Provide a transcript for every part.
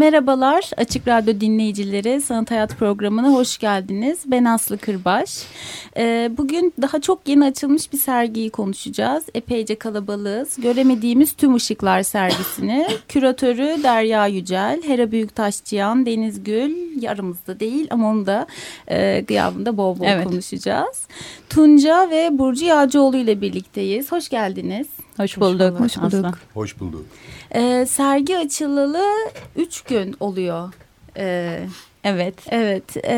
Merhabalar Açık Radyo dinleyicileri Sanat Hayat programına hoş geldiniz. Ben Aslı Kırbaş. Ee, bugün daha çok yeni açılmış bir sergiyi konuşacağız. Epeyce kalabalığız. Göremediğimiz Tüm Işıklar sergisini. Küratörü Derya Yücel, Hera Büyüktaşçıyan, Deniz Gül aramızda değil ama onu da e, gıyabında bol bol evet. konuşacağız. Tunca ve Burcu Yağcıoğlu ile birlikteyiz. Hoş geldiniz. Hoş bulduk. Hoş bulduk. Hoş bulduk. Ee, sergi açılalı üç gün oluyor. Ee, Evet. Evet e,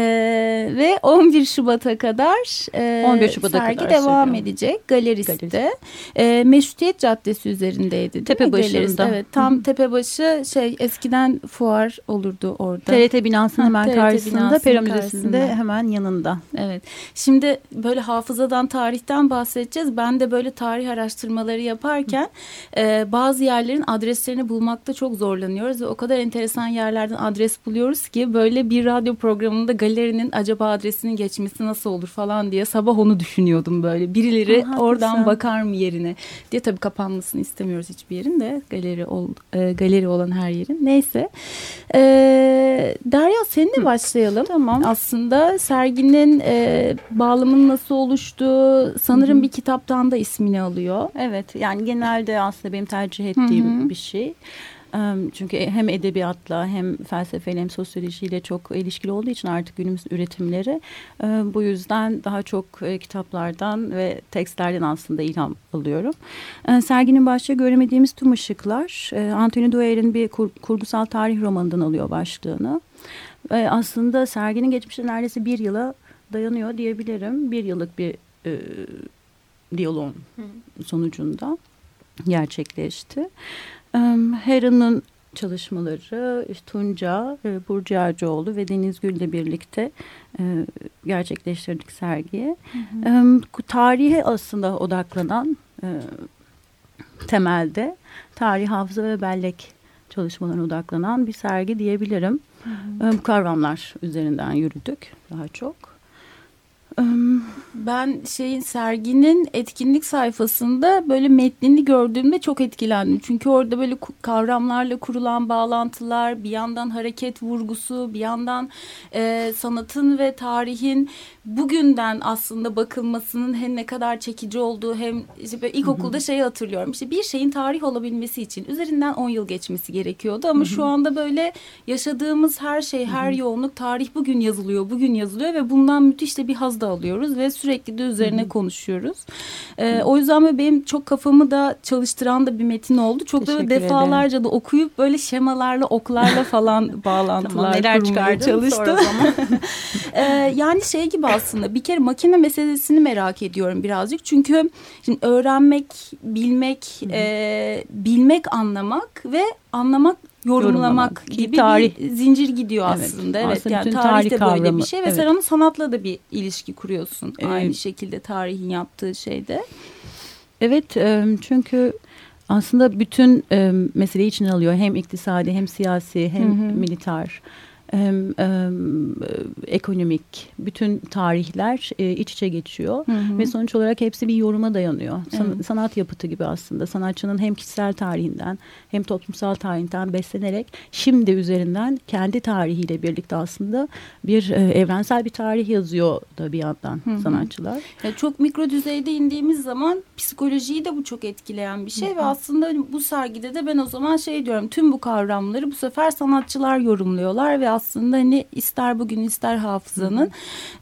ve 11 Şubat'a kadar e, 11 Şubat'a sergi kadar devam söylüyorum. edecek galeriste. Galerist. E, Meşrutiyet Caddesi üzerindeydi. Tepe başında. Evet tam Hı. tepe başı şey eskiden fuar olurdu orada. TRT binasının hemen TRT karşısında Pera Müzesi'nde hemen yanında. Evet. Şimdi böyle hafızadan tarihten bahsedeceğiz. Ben de böyle tarih araştırmaları yaparken e, bazı yerlerin adreslerini bulmakta çok zorlanıyoruz ve o kadar enteresan yerlerden adres buluyoruz ki böyle bir radyo programında galerinin acaba adresinin geçmesi nasıl olur falan diye sabah onu düşünüyordum böyle. Birileri Aha, oradan güzel. bakar mı yerine diye tabii kapanmasını istemiyoruz hiçbir yerin de galeri ol, e, galeri olan her yerin. Neyse. E, Derya seninle Hı. başlayalım. Tamam. Aslında serginin e, bağlamının nasıl oluştu sanırım Hı. bir kitaptan da ismini alıyor. Evet yani genelde aslında benim tercih ettiğim Hı. bir şey. Çünkü hem edebiyatla hem felsefeyle hem sosyolojiyle çok ilişkili olduğu için artık günümüz üretimleri bu yüzden daha çok kitaplardan ve tekstlerden aslında ilham alıyorum. Serginin başlığı göremediğimiz tüm ışıklar. Anthony Doerr'in bir kur, kurgusal tarih romanından alıyor başlığını. Aslında serginin geçmişte neredeyse bir yıla dayanıyor diyebilirim. Bir yıllık bir e, diyaloğun sonucunda gerçekleşti. Hera'nın çalışmaları Tunca, e, Burcu Arcıoğlu ve Deniz Gül ile birlikte e, gerçekleştirdik sergiyi. Hı hı. Tarihe aslında odaklanan e, temelde tarih, hafıza ve bellek çalışmalarına odaklanan bir sergi diyebilirim. Hı hı. Kavramlar üzerinden yürüdük daha çok. Ben şeyin serginin etkinlik sayfasında böyle metnini gördüğümde çok etkilendim. Çünkü orada böyle kavramlarla kurulan bağlantılar, bir yandan hareket vurgusu, bir yandan e, sanatın ve tarihin bugünden aslında bakılmasının hem ne kadar çekici olduğu hem işte böyle ilkokulda şeyi hatırlıyorum. İşte bir şeyin tarih olabilmesi için üzerinden 10 yıl geçmesi gerekiyordu ama şu anda böyle yaşadığımız her şey, her yoğunluk tarih bugün yazılıyor, bugün yazılıyor ve bundan müthiş de bir haz da alıyoruz ve sürekli de üzerine konuşuyoruz. Ee, o yüzden böyle benim çok kafamı da çalıştıran da bir metin oldu. Çok da defalarca ederim. da okuyup böyle şemalarla, oklarla falan bağlantılar tamam, kurmaya çalıştım. ee, yani şey gibi aslında bir kere makine meselesini merak ediyorum birazcık. Çünkü şimdi öğrenmek, bilmek, e, bilmek, anlamak ve anlamak yorumlamak, gibi tarih. bir zincir gidiyor evet, aslında. Evet aslında yani tarih, de kavramı. böyle bir şey ve evet. sen onu sanatla da bir ilişki kuruyorsun. Evet. Aynı şekilde tarihin yaptığı şeyde. Evet çünkü aslında bütün meseleyi içine alıyor. Hem iktisadi hem siyasi hem hı hı. militar hem e, ekonomik bütün tarihler e, iç içe geçiyor hı hı. ve sonuç olarak hepsi bir yoruma dayanıyor. San, evet. Sanat yapıtı gibi aslında sanatçının hem kişisel tarihinden hem toplumsal tarihinden beslenerek şimdi üzerinden kendi tarihiyle birlikte aslında bir e, evrensel bir tarih yazıyor da bir yandan hı hı. sanatçılar. Ya çok mikro düzeyde indiğimiz zaman psikolojiyi de bu çok etkileyen bir şey hı hı. ve aslında bu sergide de ben o zaman şey diyorum tüm bu kavramları bu sefer sanatçılar yorumluyorlar ve aslında hani ister bugün ister hafızanın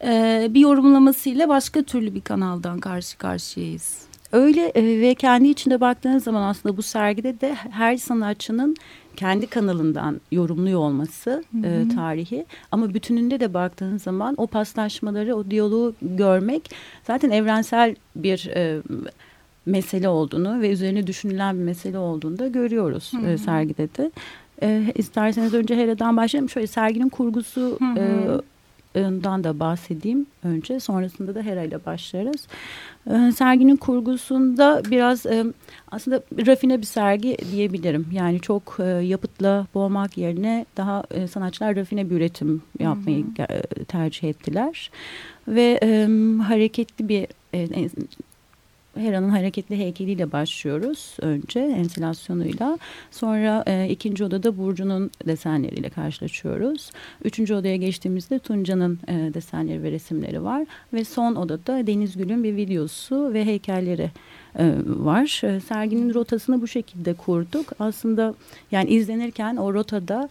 e, bir yorumlamasıyla başka türlü bir kanaldan karşı karşıyayız. Öyle e, ve kendi içinde baktığınız zaman aslında bu sergide de her sanatçının kendi kanalından yorumluyor olması hı hı. E, tarihi ama bütününde de baktığınız zaman o paslaşmaları o diyaloğu görmek zaten evrensel bir e, mesele olduğunu ve üzerine düşünülen bir mesele olduğunu da görüyoruz hı hı. E, sergide de. E, isterseniz önce Hera'dan başlayalım. Şöyle serginin kurgusu hı hı. E, da bahsedeyim önce. Sonrasında da Hera ile başlarız. E, serginin kurgusunda biraz e, aslında rafine bir sergi diyebilirim. Yani çok e, yapıtla boğmak yerine daha e, sanatçılar rafine bir üretim yapmayı hı hı. tercih ettiler. Ve e, hareketli bir e, Hera'nın hareketli heykeliyle başlıyoruz önce ensilasyonuyla. Sonra e, ikinci odada Burcu'nun desenleriyle karşılaşıyoruz. Üçüncü odaya geçtiğimizde Tunca'nın e, desenleri ve resimleri var. Ve son odada Deniz Gül'ün bir videosu ve heykelleri e, var. E, serginin rotasını bu şekilde kurduk. Aslında yani izlenirken o rotada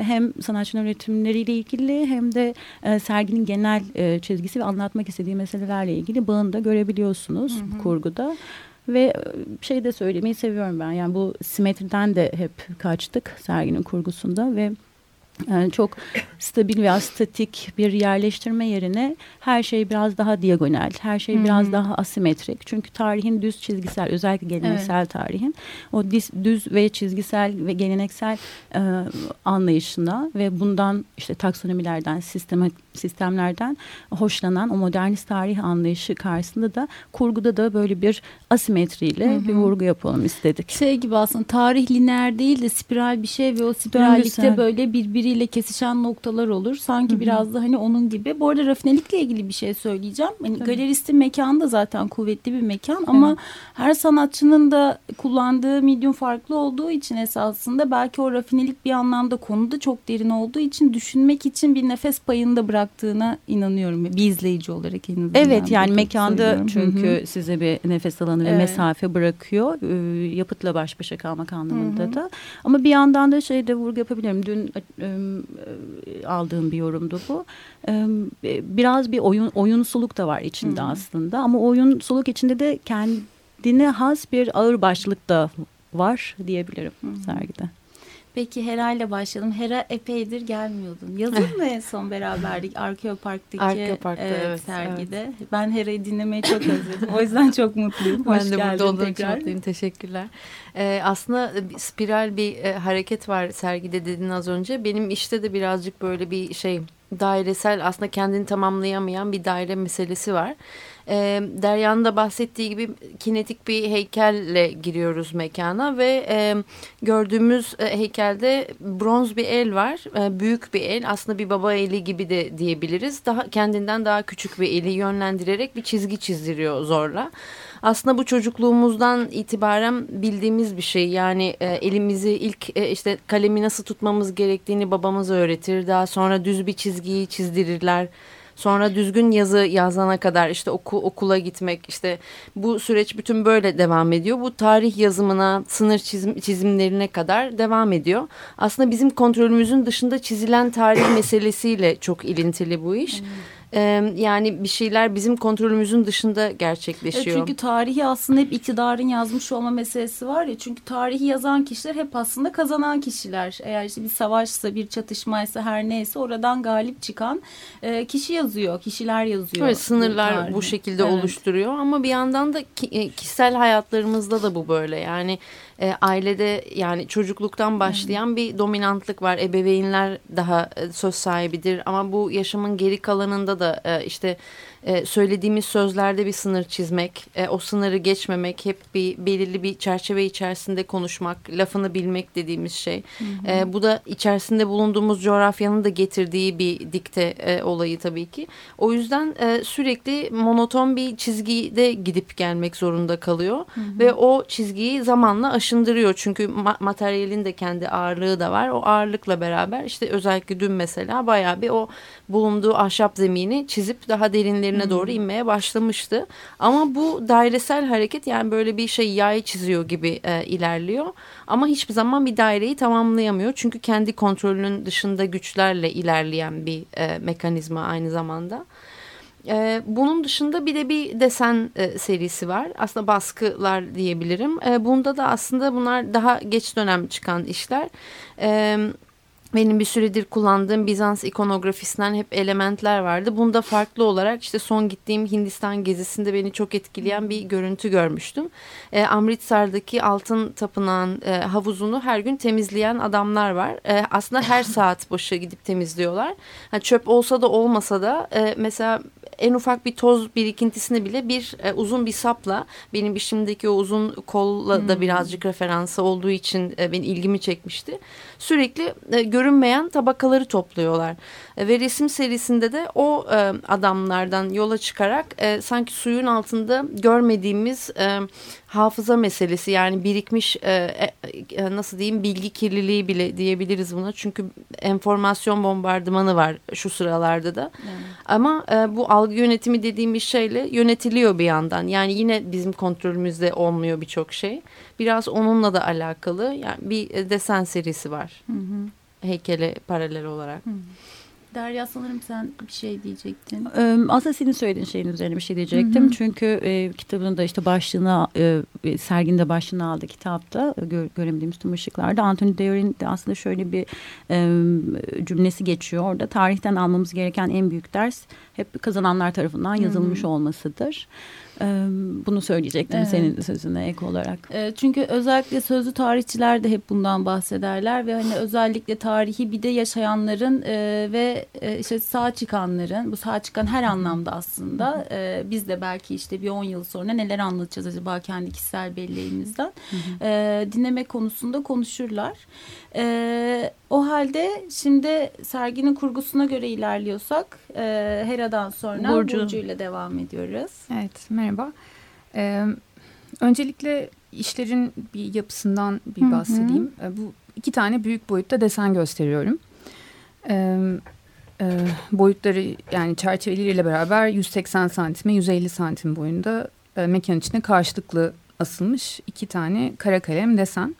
hem sanatçının üretimleriyle ilgili hem de e, serginin genel çizgisi ve anlatmak istediği meselelerle ilgili bağını da görebiliyorsunuz hı hı. kurguda. Ve şey de söylemeyi seviyorum ben. Yani bu simetriden de hep kaçtık serginin kurgusunda ve yani çok stabil veya statik bir yerleştirme yerine her şey biraz daha diagonal, her şey hmm. biraz daha asimetrik. Çünkü tarihin düz çizgisel, özellikle geleneksel evet. tarihin o düz, düz ve çizgisel ve geleneksel e, anlayışına ve bundan işte taksonomilerden, sisteme, sistemlerden hoşlanan o modernist tarih anlayışı karşısında da kurguda da böyle bir asimetriyle hmm. bir vurgu yapalım istedik. Şey gibi aslında tarih lineer değil de spiral bir şey ve o spirallikte böyle birbiri birbiriyle kesişen noktalar olur. Sanki Hı-hı. biraz da hani onun gibi. Bu arada rafinelikle ilgili bir şey söyleyeceğim. Yani galeristin mekanı da zaten kuvvetli bir mekan ama Hı-hı. her sanatçının da kullandığı medium farklı olduğu için esasında belki o rafinelik bir anlamda konuda çok derin olduğu için düşünmek için bir nefes payını da bıraktığına inanıyorum. Bir izleyici olarak en azından. Evet yani mekanda söylüyorum. çünkü Hı-hı. size bir nefes alanı evet. ve mesafe bırakıyor. Ee, yapıtla baş başa kalmak anlamında Hı-hı. da. Ama bir yandan da şey de vurgu yapabilirim. Dün e, aldığım bir yorumdu bu. E, biraz bir oyun oyunsuluk da var içinde Hı. aslında ama oyunsuluk içinde de kendine has bir ağır başlık da var diyebilirim Hı. sergide. Peki Hera ile başlayalım. Hera epeydir gelmiyordun. Yazın mı en son beraberdik Arkeopark'taki Arkeopark'ta, evet, evet, sergide? Evet. Ben Hera'yı dinlemeyi çok özledim. O yüzden çok mutluyum. Hoş ben de burada olduğum için mutluyum. Teşekkürler. Ee, aslında spiral bir e, hareket var sergide dedin az önce. Benim işte de birazcık böyle bir şey dairesel aslında kendini tamamlayamayan bir daire meselesi var. E, Derya'nın da bahsettiği gibi kinetik bir heykelle giriyoruz mekana ve e, gördüğümüz e, heykelde bronz bir el var. E, büyük bir el aslında bir baba eli gibi de diyebiliriz. Daha kendinden daha küçük bir eli yönlendirerek bir çizgi çizdiriyor zorla aslında bu çocukluğumuzdan itibaren bildiğimiz bir şey. Yani e, elimizi ilk e, işte kalemi nasıl tutmamız gerektiğini babamız öğretir. Daha sonra düz bir çizgiyi çizdirirler. Sonra düzgün yazı yazana kadar işte oku, okula gitmek işte bu süreç bütün böyle devam ediyor. Bu tarih yazımına, sınır çizim, çizimlerine kadar devam ediyor. Aslında bizim kontrolümüzün dışında çizilen tarih meselesiyle çok ilintili bu iş. Hmm yani bir şeyler bizim kontrolümüzün dışında gerçekleşiyor. Evet, çünkü tarihi aslında hep iktidarın yazmış olma meselesi var ya. Çünkü tarihi yazan kişiler hep aslında kazanan kişiler. Eğer işte bir savaşsa, bir çatışmaysa her neyse oradan galip çıkan e, kişi yazıyor, kişiler yazıyor. Evet, sınırlar bu, bu şekilde evet. oluşturuyor ama bir yandan da e, kişisel hayatlarımızda da bu böyle. Yani e, ailede yani çocukluktan başlayan hmm. bir dominantlık var. Ebeveynler daha e, söz sahibidir ama bu yaşamın geri kalanında da e, işte e, söylediğimiz sözlerde bir sınır çizmek, e, o sınırı geçmemek, hep bir belirli bir çerçeve içerisinde konuşmak, lafını bilmek dediğimiz şey. Hı hı. E, bu da içerisinde bulunduğumuz coğrafyanın da getirdiği bir dikte e, olayı tabii ki. O yüzden e, sürekli monoton bir çizgide gidip gelmek zorunda kalıyor hı hı. ve o çizgiyi zamanla aşındırıyor. Çünkü ma materyalin de kendi ağırlığı da var. O ağırlıkla beraber işte özellikle dün mesela bayağı bir o bulunduğu ahşap zemini çizip daha derinleri derinlerine doğru inmeye başlamıştı. Ama bu dairesel hareket yani böyle bir şey yay çiziyor gibi e, ilerliyor. Ama hiçbir zaman bir daireyi tamamlayamıyor. Çünkü kendi kontrolünün dışında güçlerle ilerleyen bir e, mekanizma aynı zamanda. Ee, bunun dışında bir de bir desen e, serisi var. Aslında baskılar diyebilirim. E, bunda da aslında bunlar daha geç dönem çıkan işler. Evet benim bir süredir kullandığım Bizans ikonografisinden hep elementler vardı. Bunda farklı olarak işte son gittiğim Hindistan gezisinde beni çok etkileyen bir görüntü görmüştüm. E, Amritsar'daki altın tapınağın e, havuzunu her gün temizleyen adamlar var. E, aslında her saat başı gidip temizliyorlar. Yani çöp olsa da olmasa da e, mesela en ufak bir toz birikintisini bile bir e, uzun bir sapla benim işimdeki o uzun kolla da birazcık referansı olduğu için e, benim ilgimi çekmişti. Sürekli e, görünmeyen tabakaları topluyorlar. E, ve resim serisinde de o e, adamlardan yola çıkarak e, sanki suyun altında görmediğimiz e, hafıza meselesi yani birikmiş e, e, e, nasıl diyeyim bilgi kirliliği bile diyebiliriz buna. Çünkü enformasyon bombardımanı var şu sıralarda da. Evet. Ama e, bu algı yönetimi dediğimiz şeyle yönetiliyor bir yandan. Yani yine bizim kontrolümüzde olmuyor birçok şey. Biraz onunla da alakalı. Yani bir desen serisi var. Hı hı. Heykele paralel olarak. Hı hı. Derya sanırım sen bir şey diyecektin. Ee, aslında senin söylediğin şeyin üzerine bir şey diyecektim. Hı hı. Çünkü e, kitabın da işte başlığını, e, serginde başlığını aldı kitapta. Gö göremediğimiz tüm ışıklarda. Anthony Deor'in de aslında şöyle bir e, cümlesi geçiyor orada. Tarihten almamız gereken en büyük ders hep kazananlar tarafından yazılmış hı hı. olmasıdır. Bunu söyleyecektim evet. senin sözüne ek olarak. Çünkü özellikle sözlü tarihçiler de hep bundan bahsederler ve hani özellikle tarihi bir de yaşayanların ve işte sağ çıkanların bu sağ çıkan her anlamda aslında biz de belki işte bir 10 yıl sonra neler anlatacağız acaba kendi kişisel belleğimizden dinleme konusunda konuşurlar. O halde şimdi serginin kurgusuna göre ilerliyorsak Hera'dan sonra Burcu. Burcu ile devam ediyoruz. Evet merhaba. Ee, öncelikle işlerin bir yapısından bir bahsedeyim. Hı hı. Bu iki tane büyük boyutta desen gösteriyorum. Ee, e, boyutları yani çerçeveleriyle beraber 180 santime 150 santim boyunda e, mekan içinde karşılıklı asılmış iki tane kara kalem desen.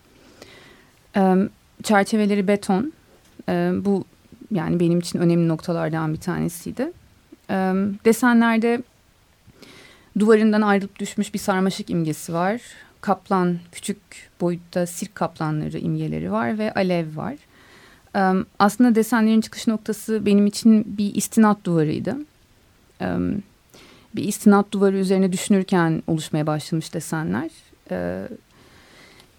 E, çerçeveleri beton. E, bu yani benim için önemli noktalardan bir tanesiydi. E, desenlerde Duvarından ayrılıp düşmüş bir sarmaşık imgesi var. Kaplan, küçük boyutta sirk kaplanları imgeleri var ve alev var. Um, aslında desenlerin çıkış noktası benim için bir istinat duvarıydı. Um, bir istinat duvarı üzerine düşünürken oluşmaya başlamış desenler.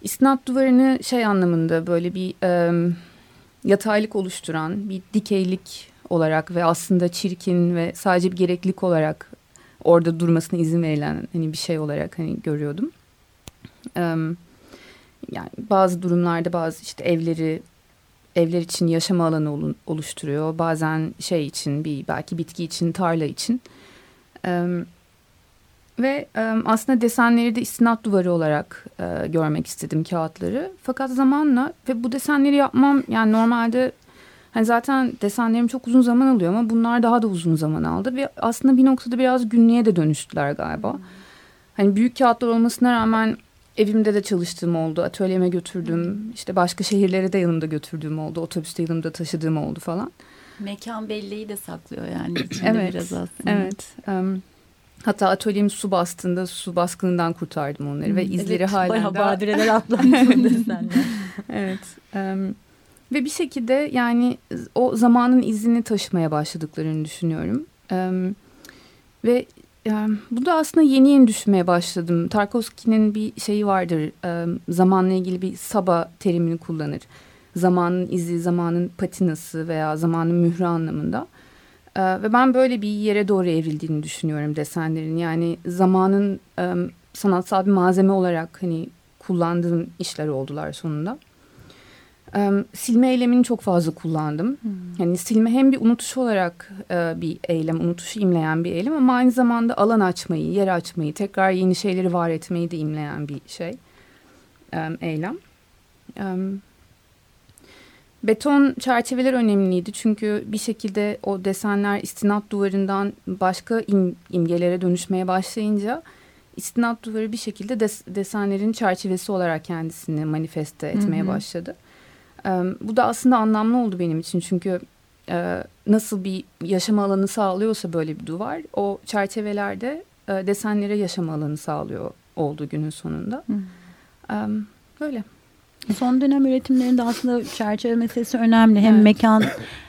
İstinat duvarını şey anlamında böyle bir um, yataylık oluşturan, bir dikeylik olarak ve aslında çirkin ve sadece bir gereklilik olarak orada durmasına izin verilen hani bir şey olarak hani görüyordum. Um, yani bazı durumlarda bazı işte evleri evler için yaşama alanı oluşturuyor. Bazen şey için bir belki bitki için tarla için. Um, ve um, aslında desenleri de istinat duvarı olarak uh, görmek istedim kağıtları. Fakat zamanla ve bu desenleri yapmam yani normalde Hani zaten desenlerim çok uzun zaman alıyor ama bunlar daha da uzun zaman aldı ve aslında bir noktada biraz günlüğe de dönüştüler galiba. Hani büyük kağıtlar olmasına rağmen evimde de çalıştığım oldu. Atölyeme götürdüm. işte başka şehirlere de yanımda götürdüğüm oldu. Otobüste yanımda taşıdığım oldu falan. Mekan belleği de saklıyor yani. evet. Biraz aslında. Evet. Um, hatta atölyemi su bastığında su baskınından kurtardım onları hmm, ve izleri evet, hala bayağı badireler atlandı evet. Um, ve bir şekilde yani o zamanın izini taşımaya başladıklarını düşünüyorum. Ee, ve yani bu da aslında yeni yeni düşünmeye başladım. Tarkovski'nin bir şeyi vardır. E, zamanla ilgili bir saba terimini kullanır. Zamanın izi, zamanın patinası veya zamanın mührü anlamında. E, ve ben böyle bir yere doğru evrildiğini düşünüyorum desenlerin. Yani zamanın e, sanatsal bir malzeme olarak hani kullandığım işler oldular sonunda. Um, silme eylemini çok fazla kullandım. Hmm. Yani silme hem bir unutuş olarak uh, bir eylem, unutuşu imleyen bir eylem ama aynı zamanda alan açmayı, yer açmayı, tekrar yeni şeyleri var etmeyi de imleyen bir şey, um, eylem. Um, beton çerçeveler önemliydi çünkü bir şekilde o desenler istinat duvarından başka im, imgelere dönüşmeye başlayınca istinat duvarı bir şekilde des, desenlerin çerçevesi olarak kendisini manifeste etmeye hı hı. başladı. Bu da aslında anlamlı oldu benim için çünkü e, nasıl bir yaşam alanı sağlıyorsa böyle bir duvar o çerçevelerde e, desenlere yaşam alanı sağlıyor olduğu günün sonunda. Hı. Böyle. Son dönem üretimlerinde aslında çerçeve meselesi önemli. Hem Evet. mekan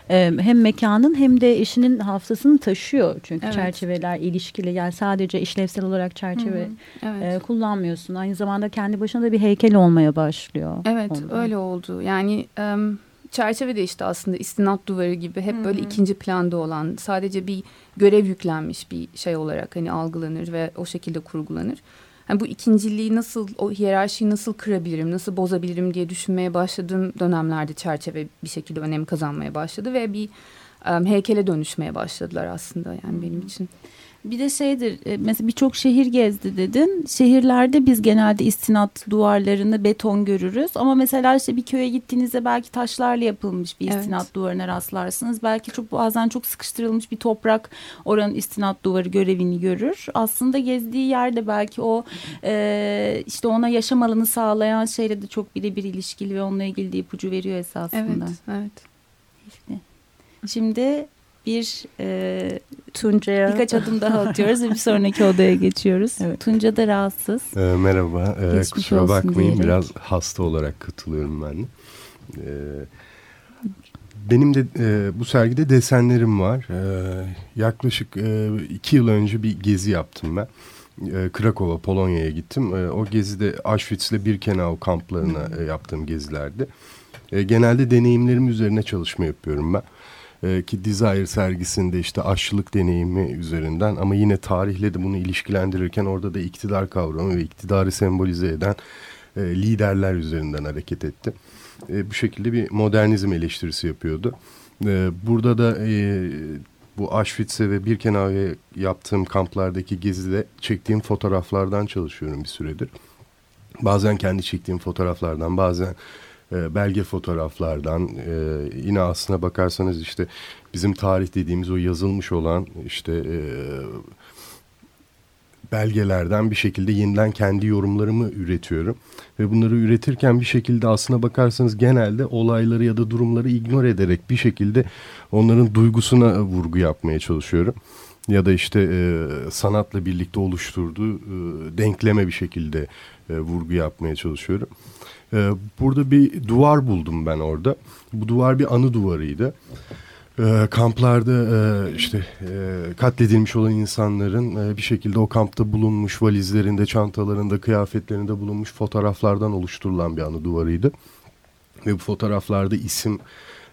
e, hem mekanın hem de işinin hafızasını taşıyor. Çünkü Evet. çerçeveler ilişkili. Yani sadece işlevsel olarak çerçeve Evet. e, kullanmıyorsun. Aynı zamanda kendi başına da bir heykel olmaya başlıyor. Evet Ondan. öyle oldu. Yani çerçeve de işte aslında istinat duvarı gibi hep böyle ikinci planda olan sadece bir görev yüklenmiş bir şey olarak hani algılanır ve o şekilde kurgulanır. Yani bu ikinciliği nasıl o hiyerarşiyi nasıl kırabilirim, nasıl bozabilirim diye düşünmeye başladığım dönemlerde çerçeve bir şekilde önem kazanmaya başladı ve bir em, heykele dönüşmeye başladılar aslında yani benim için. Bir de şeydir e, mesela birçok şehir gezdi dedin. Şehirlerde biz genelde istinat duvarlarını beton görürüz. Ama mesela işte bir köye gittiğinizde belki taşlarla yapılmış bir Evet. istinat duvarına rastlarsınız. Belki çok bazen çok sıkıştırılmış bir toprak oranın istinat duvarı görevini görür. Aslında gezdiği yerde belki o e, işte ona yaşam alanı sağlayan şeyle de çok birebir ilişkili ve onunla ilgili de ipucu veriyor Evet, esasında. evet. Şimdi bir e, Tunca'ya Birkaç adım daha atıyoruz ve bir sonraki odaya geçiyoruz. Evet. Tunca da rahatsız. Ee, merhaba. Geçmiş kusura bakmayın diyerek. biraz hasta olarak katılıyorum ben de. Ee, benim de e, bu sergide desenlerim var. Ee, yaklaşık e, iki yıl önce bir gezi yaptım ben. Ee, Krakow'a, Polonya'ya gittim. Ee, o gezide Auschwitz ile Birkenau kamplarına e, yaptığım gezilerdi. E, genelde deneyimlerim üzerine çalışma yapıyorum ben. E, ki Desire sergisinde işte aşçılık deneyimi üzerinden ama yine tarihle de bunu ilişkilendirirken orada da iktidar kavramı ve iktidarı sembolize eden e, liderler üzerinden hareket etti. E, bu şekilde bir modernizm eleştirisi yapıyordu. E, burada da bu Auschwitz'e ve Birkenau'ya yaptığım kamplardaki gezide çektiğim fotoğraflardan çalışıyorum bir süredir. Bazen kendi çektiğim fotoğraflardan, bazen e, belge fotoğraflardan e, yine aslına bakarsanız işte bizim tarih dediğimiz o yazılmış olan işte e, belgelerden bir şekilde yeniden kendi yorumlarımı üretiyorum. Ve bunları üretirken bir şekilde aslına bakarsanız genelde olayları ya da durumları ignore ederek bir şekilde onların duygusuna vurgu yapmaya çalışıyorum. Ya da işte e, sanatla birlikte oluşturduğu e, denkleme bir şekilde e, vurgu yapmaya çalışıyorum. E, burada bir duvar buldum ben orada. Bu duvar bir anı duvarıydı. E, kamplarda e, işte e, katledilmiş olan insanların e, bir şekilde o kampta bulunmuş valizlerinde, çantalarında, kıyafetlerinde bulunmuş fotoğraflardan oluşturulan bir anı duvarıydı. Ve bu fotoğraflarda isim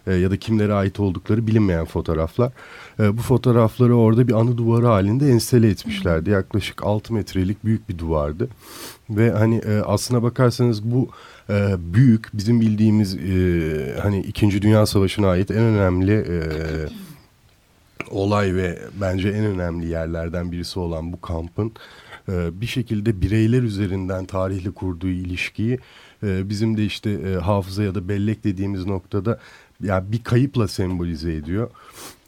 e, ya da kimlere ait oldukları bilinmeyen fotoğraflar. E, bu fotoğrafları orada bir anı duvarı halinde enstele etmişlerdi. Yaklaşık 6 metrelik büyük bir duvardı. Ve hani e, aslına bakarsanız bu büyük bizim bildiğimiz hani 2. Dünya Savaşı'na ait en önemli olay ve bence en önemli yerlerden birisi olan bu kampın bir şekilde bireyler üzerinden tarihle kurduğu ilişkiyi bizim de işte hafıza ya da bellek dediğimiz noktada yani bir kayıpla sembolize ediyor.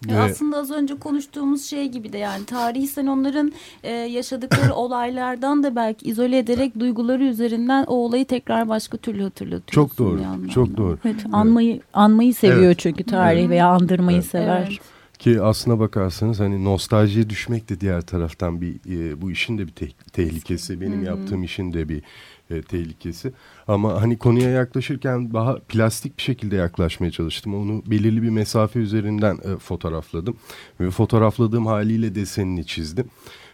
Ve- Aslında az önce konuştuğumuz şey gibi de yani tarihi sen onların e, yaşadıkları olaylardan da belki izole ederek duyguları üzerinden o olayı tekrar başka türlü hatırlatıyorsun. çok doğru, çok doğru. evet, anmayı anmayı seviyor Evet. çünkü tarih veya andırmayı Evet. sever. Ki aslına bakarsanız hani nostaljiye düşmek de diğer taraftan bir e, bu işin de bir te- tehlikesi. Benim yaptığım işin de bir e, tehlikesi. Ama hani konuya yaklaşırken daha plastik bir şekilde yaklaşmaya çalıştım. Onu belirli bir mesafe üzerinden e, fotoğrafladım. Ve fotoğrafladığım haliyle desenini çizdim.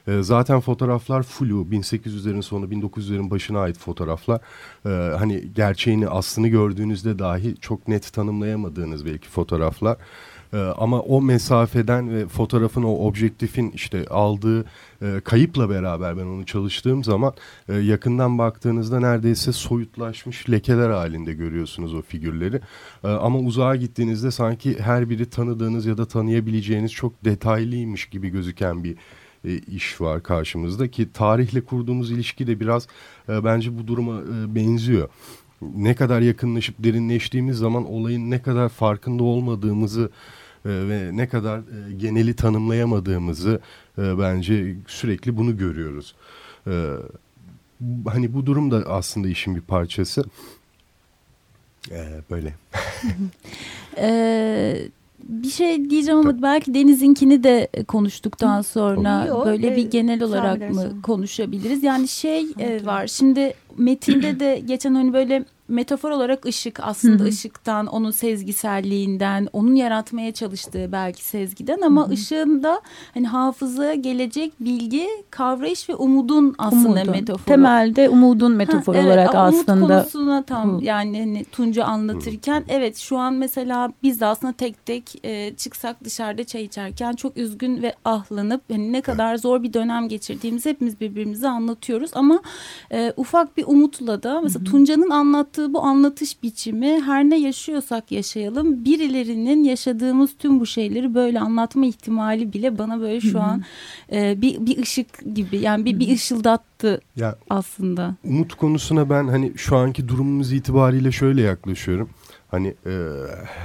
E, zaten fotoğraflar flu 1800'lerin sonu 1900'lerin başına ait fotoğraflar. E, hani gerçeğini aslını gördüğünüzde dahi çok net tanımlayamadığınız belki fotoğraflar. Ee, ama o mesafeden ve fotoğrafın o objektifin işte aldığı e, kayıpla beraber ben onu çalıştığım zaman e, yakından baktığınızda neredeyse soyutlaşmış lekeler halinde görüyorsunuz o figürleri. E, ama uzağa gittiğinizde sanki her biri tanıdığınız ya da tanıyabileceğiniz çok detaylıymış gibi gözüken bir e, iş var karşımızda ki tarihle kurduğumuz ilişki de biraz e, bence bu duruma e, benziyor ne kadar yakınlaşıp derinleştiğimiz zaman olayın ne kadar farkında olmadığımızı e, ve ne kadar e, geneli tanımlayamadığımızı e, bence sürekli bunu görüyoruz. E, bu- hani bu durum da aslında işin bir parçası. E, böyle. Ee, bir şey diyeceğim ama belki Deniz'inkini de konuştuktan sonra Yok, böyle e, bir genel olarak mı konuşabiliriz? Yani şey e, Evet. var şimdi metinde de geçen hani böyle metafor olarak ışık aslında Hı hı. ışıktan, onun sezgiselliğinden, onun yaratmaya çalıştığı belki sezgiden ama ışığın da hani hafızaya gelecek bilgi, kavrayış ve umudun aslında Umudun. metaforu. Temelde umudun metaforu Ha, evet, olarak umut aslında. konusuna tam Hı. yani hani Tunca anlatırken evet şu an mesela biz de aslında tek tek e, çıksak dışarıda çay içerken çok üzgün ve ahlanıp hani ne kadar zor bir dönem geçirdiğimizi hepimiz birbirimize anlatıyoruz ama e, ufak bir umutla da mesela Tunca'nın anlattığı bu anlatış biçimi her ne yaşıyorsak yaşayalım birilerinin yaşadığımız tüm bu şeyleri böyle anlatma ihtimali bile bana böyle şu an e, bir bir ışık gibi yani bir bir ışıldattı Ya aslında. umut konusuna ben hani şu anki durumumuz itibariyle şöyle yaklaşıyorum. Hani e,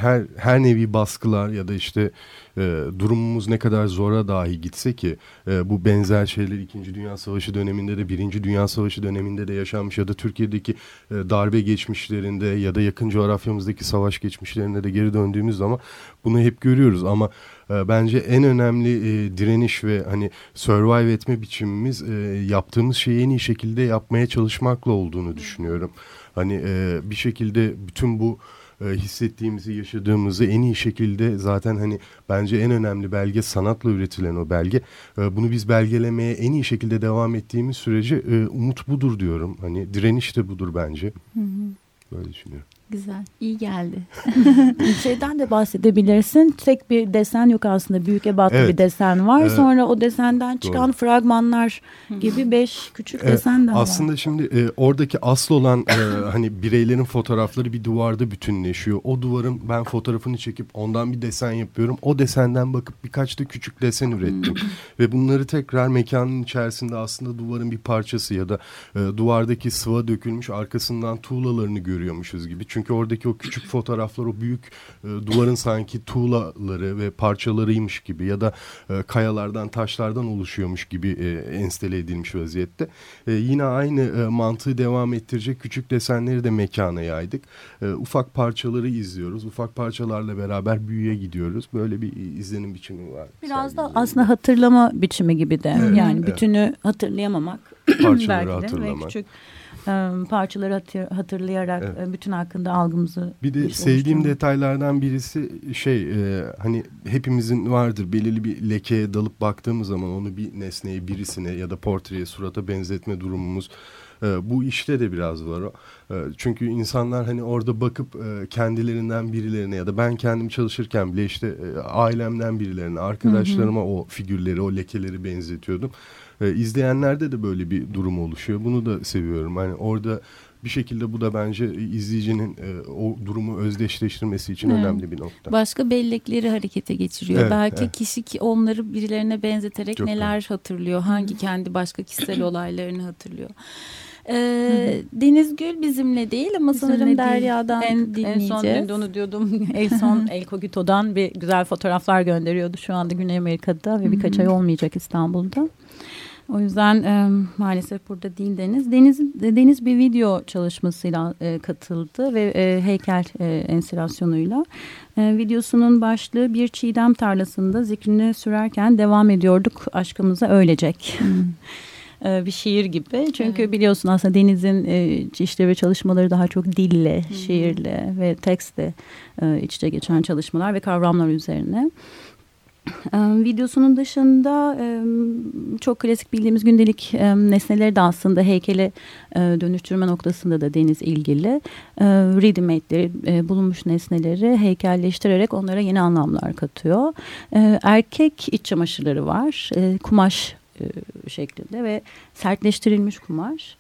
her her nevi baskılar ya da işte e, durumumuz ne kadar zora dahi gitse ki e, bu benzer şeyler 2. Dünya Savaşı döneminde de 1. Dünya Savaşı döneminde de yaşanmış ya da Türkiye'deki e, darbe geçmişlerinde ya da yakın coğrafyamızdaki savaş geçmişlerinde de geri döndüğümüz zaman bunu hep görüyoruz ama e, bence en önemli e, direniş ve hani survive etme biçimimiz e, yaptığımız şeyi en iyi şekilde yapmaya çalışmakla olduğunu düşünüyorum. Hani e, bir şekilde bütün bu e, hissettiğimizi, yaşadığımızı en iyi şekilde zaten hani bence en önemli belge sanatla üretilen o belge. E, bunu biz belgelemeye en iyi şekilde devam ettiğimiz sürece e, umut budur diyorum. Hani direniş de budur bence. Böyle düşünüyorum. Güzel. iyi geldi. Şeyden de bahsedebilirsin. Tek bir desen yok aslında. Büyük ebatlı Evet. bir desen var. Evet. Sonra o desenden çıkan Doğru. fragmanlar gibi beş küçük Evet, desen daha var. Aslında şimdi e, oradaki asıl olan e, hani bireylerin fotoğrafları bir duvarda bütünleşiyor. O duvarın ben fotoğrafını çekip ondan bir desen yapıyorum. O desenden bakıp birkaç da küçük desen ürettim. Ve bunları tekrar mekanın içerisinde aslında duvarın bir parçası ya da e, duvardaki sıva dökülmüş arkasından tuğlalarını görüyormuşuz gibi. Çünkü oradaki o küçük fotoğraflar o büyük e, duvarın sanki tuğlaları ve parçalarıymış gibi ya da e, kayalardan taşlardan oluşuyormuş gibi e, enstele edilmiş vaziyette. E, yine aynı e, mantığı devam ettirecek küçük desenleri de mekana yaydık. E, ufak parçaları izliyoruz. Ufak parçalarla beraber büyüye gidiyoruz. Böyle bir izlenim biçimi var. Biraz da aslında hatırlama biçimi gibi de. Evet, yani evet. bütünü hatırlayamamak. Parçaları belki de ve hatırlamak. küçük e, parçaları hatır- hatırlayarak Evet. bütün hakkında algımızı Bir de sevdiğim detaylardan birisi şey e, hani hepimizin vardır belirli bir lekeye dalıp baktığımız zaman onu bir nesneye birisine ya da portreye surata benzetme durumumuz e, bu işte de biraz var o. E, çünkü insanlar hani orada bakıp e, kendilerinden birilerine ya da ben kendim çalışırken bile işte e, ailemden birilerine arkadaşlarıma o figürleri o lekeleri benzetiyordum. E, izleyenlerde de böyle bir durum oluşuyor. Bunu da seviyorum. Hani orada bir şekilde bu da bence izleyicinin e, o durumu özdeşleştirmesi için Evet. önemli bir nokta. Başka bellekleri harekete geçiriyor. Evet, Belki evet. kişi ki onları birilerine benzeterek Çok neler hatırlıyor. Hangi kendi başka kişisel olaylarını hatırlıyor. Ee, Deniz Gül bizimle değil ama Bizimle sanırım değil. Derya'dan en, en son dün de onu diyordum. en son El Cogito'dan bir güzel fotoğraflar gönderiyordu. Şu anda Güney Amerika'da ve birkaç ay olmayacak İstanbul'da. O yüzden e, maalesef burada değil Deniz. Deniz Deniz bir video çalışmasıyla e, katıldı ve e, heykel e, enstalasyonuyla. E, videosunun başlığı bir çiğdem tarlasında zikrini sürerken devam ediyorduk aşkımıza ölecek. E, bir şiir gibi. Çünkü Evet. biliyorsun aslında Deniz'in işleri ve çalışmaları daha çok dille, şiirle ve tekstle iç içe geçen çalışmalar ve kavramlar üzerine. E, videosunun dışında çok klasik bildiğimiz gündelik nesneleri de aslında heykele dönüştürme noktasında da Deniz ilgili. Ready-made'leri, bulunmuş nesneleri heykelleştirerek onlara yeni anlamlar katıyor. Erkek iç çamaşırları var. Kumaş e, şeklinde ve sertleştirilmiş kumaş.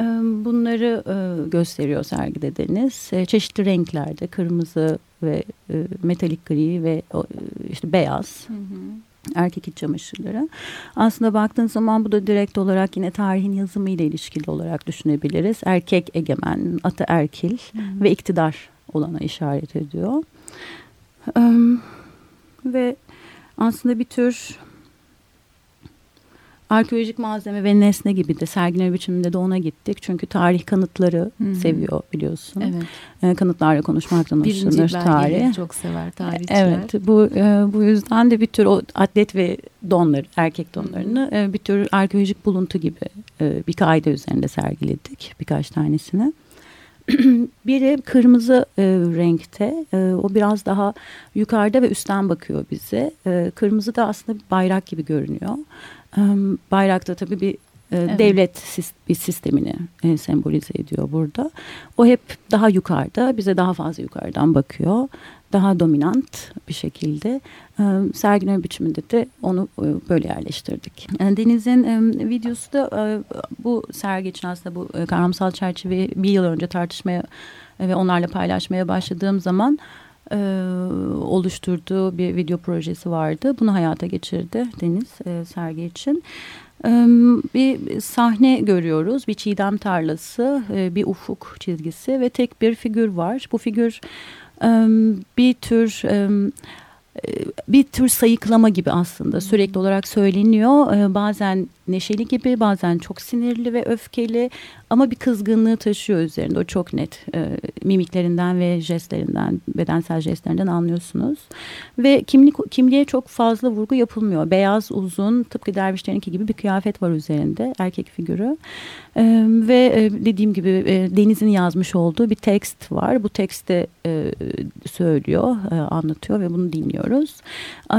E, Bunları e, gösteriyor sergide Deniz. E, Çeşitli renklerde kırmızı ve e, metalik gri ve e, işte beyaz erkek iç çamaşırları. Aslında baktığın zaman bu da direkt olarak yine tarihin yazımı ile ilişkili olarak düşünebiliriz. Erkek egemen, ataerkil ve iktidar olana işaret ediyor. Em, ve aslında bir tür arkeolojik malzeme ve nesne gibi de sergileme biçiminde de ona gittik. Çünkü tarih kanıtları Hı hı. seviyor biliyorsun. Evet. E, kanıtlarla konuşmaktan Birinci hoşlanır tarih. çok sever tarihçiler. Evet bu e, bu yüzden de bir tür o atlet ve donları erkek donlarını e, bir tür arkeolojik buluntu gibi e, bir kaide üzerinde sergiledik birkaç tanesini. Biri kırmızı e, renkte e, o biraz daha yukarıda ve üstten bakıyor bize. E, kırmızı da aslında bir bayrak gibi görünüyor. E, bayrak da tabii bir e, Evet. devlet bir sistemini e, sembolize ediyor burada. O hep daha yukarıda, bize daha fazla yukarıdan bakıyor. Daha dominant bir şekilde. E, sergileme biçiminde de onu e, böyle yerleştirdik. Deniz'in e, videosu da bu sergi için aslında bu kavramsal çerçeveyi bir yıl önce tartışmaya ve onlarla paylaşmaya başladığım zaman e, oluşturduğu bir video projesi vardı. Bunu hayata geçirdi Deniz e, sergi için. E, bir sahne görüyoruz. Bir çiğdem tarlası, e, bir ufuk çizgisi ve tek bir figür var. Bu figür e, bir tür bir tür sayıklama gibi aslında sürekli olarak söyleniyor. Bazen neşeli gibi, bazen çok sinirli ve öfkeli ama bir kızgınlığı taşıyor üzerinde. O çok net. E, mimiklerinden ve jestlerinden, bedensel jestlerinden anlıyorsunuz. Ve kimlik kimliğe çok fazla vurgu yapılmıyor. Beyaz, uzun, tıpkı dervişlerinki gibi bir kıyafet var üzerinde, erkek figürü. E, ve e, dediğim gibi e, Deniz'in yazmış olduğu bir tekst var. Bu tekste e, söylüyor, e, anlatıyor ve bunu dinliyoruz. E,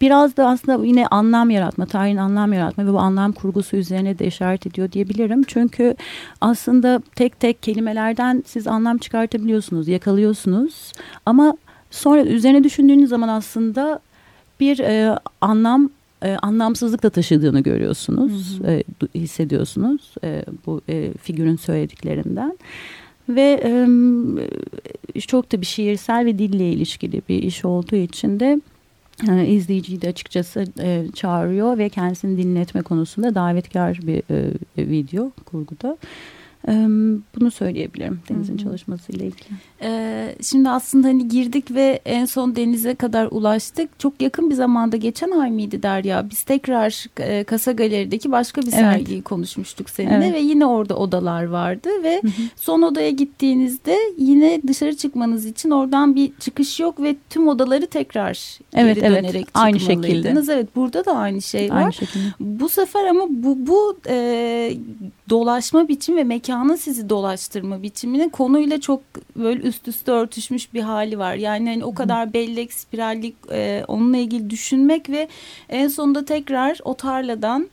biraz da aslında yine anlam yaratma, tarihin anlam yaratma ve bu anlam kurgusu üzerine de işaret ediyor diyebilirim. Çünkü aslında tek tek kelimelerden siz anlam çıkartabiliyorsunuz, yakalıyorsunuz. Ama sonra üzerine düşündüğünüz zaman aslında bir e, anlam e, anlamsızlık da taşıdığını görüyorsunuz, e, du- hissediyorsunuz e, bu e, figürün söylediklerinden. Ve e, çok da bir şiirsel ve dille ilişkili bir iş olduğu için de e, izleyiciyi de açıkçası e, çağırıyor ve kendisini dinletme konusunda davetkar bir e, video kurguda. E, bunu söyleyebilirim Deniz'in çalışmasıyla ilgili. Ee, şimdi aslında hani girdik ve en son denize kadar ulaştık. Çok yakın bir zamanda geçen ay mıydı Derya? Biz tekrar e, Kasa Galeri'deki başka bir Evet. sergiyi konuşmuştuk seninle Evet. ve yine orada odalar vardı ve son odaya gittiğinizde yine dışarı çıkmanız için oradan bir çıkış yok ve tüm odaları tekrar Evet, geri evet. dönerek Aynı çıkmalıydınız. Evet burada da aynı şey var. Aynı şekilde. Bu sefer ama bu bu e, dolaşma biçimi ve mekanın sizi dolaştırma biçiminin konuyla çok böyle üst üste örtüşmüş bir hali var. Yani hani o kadar bellek, spirallik e, onunla ilgili düşünmek ve en sonunda tekrar o tarladan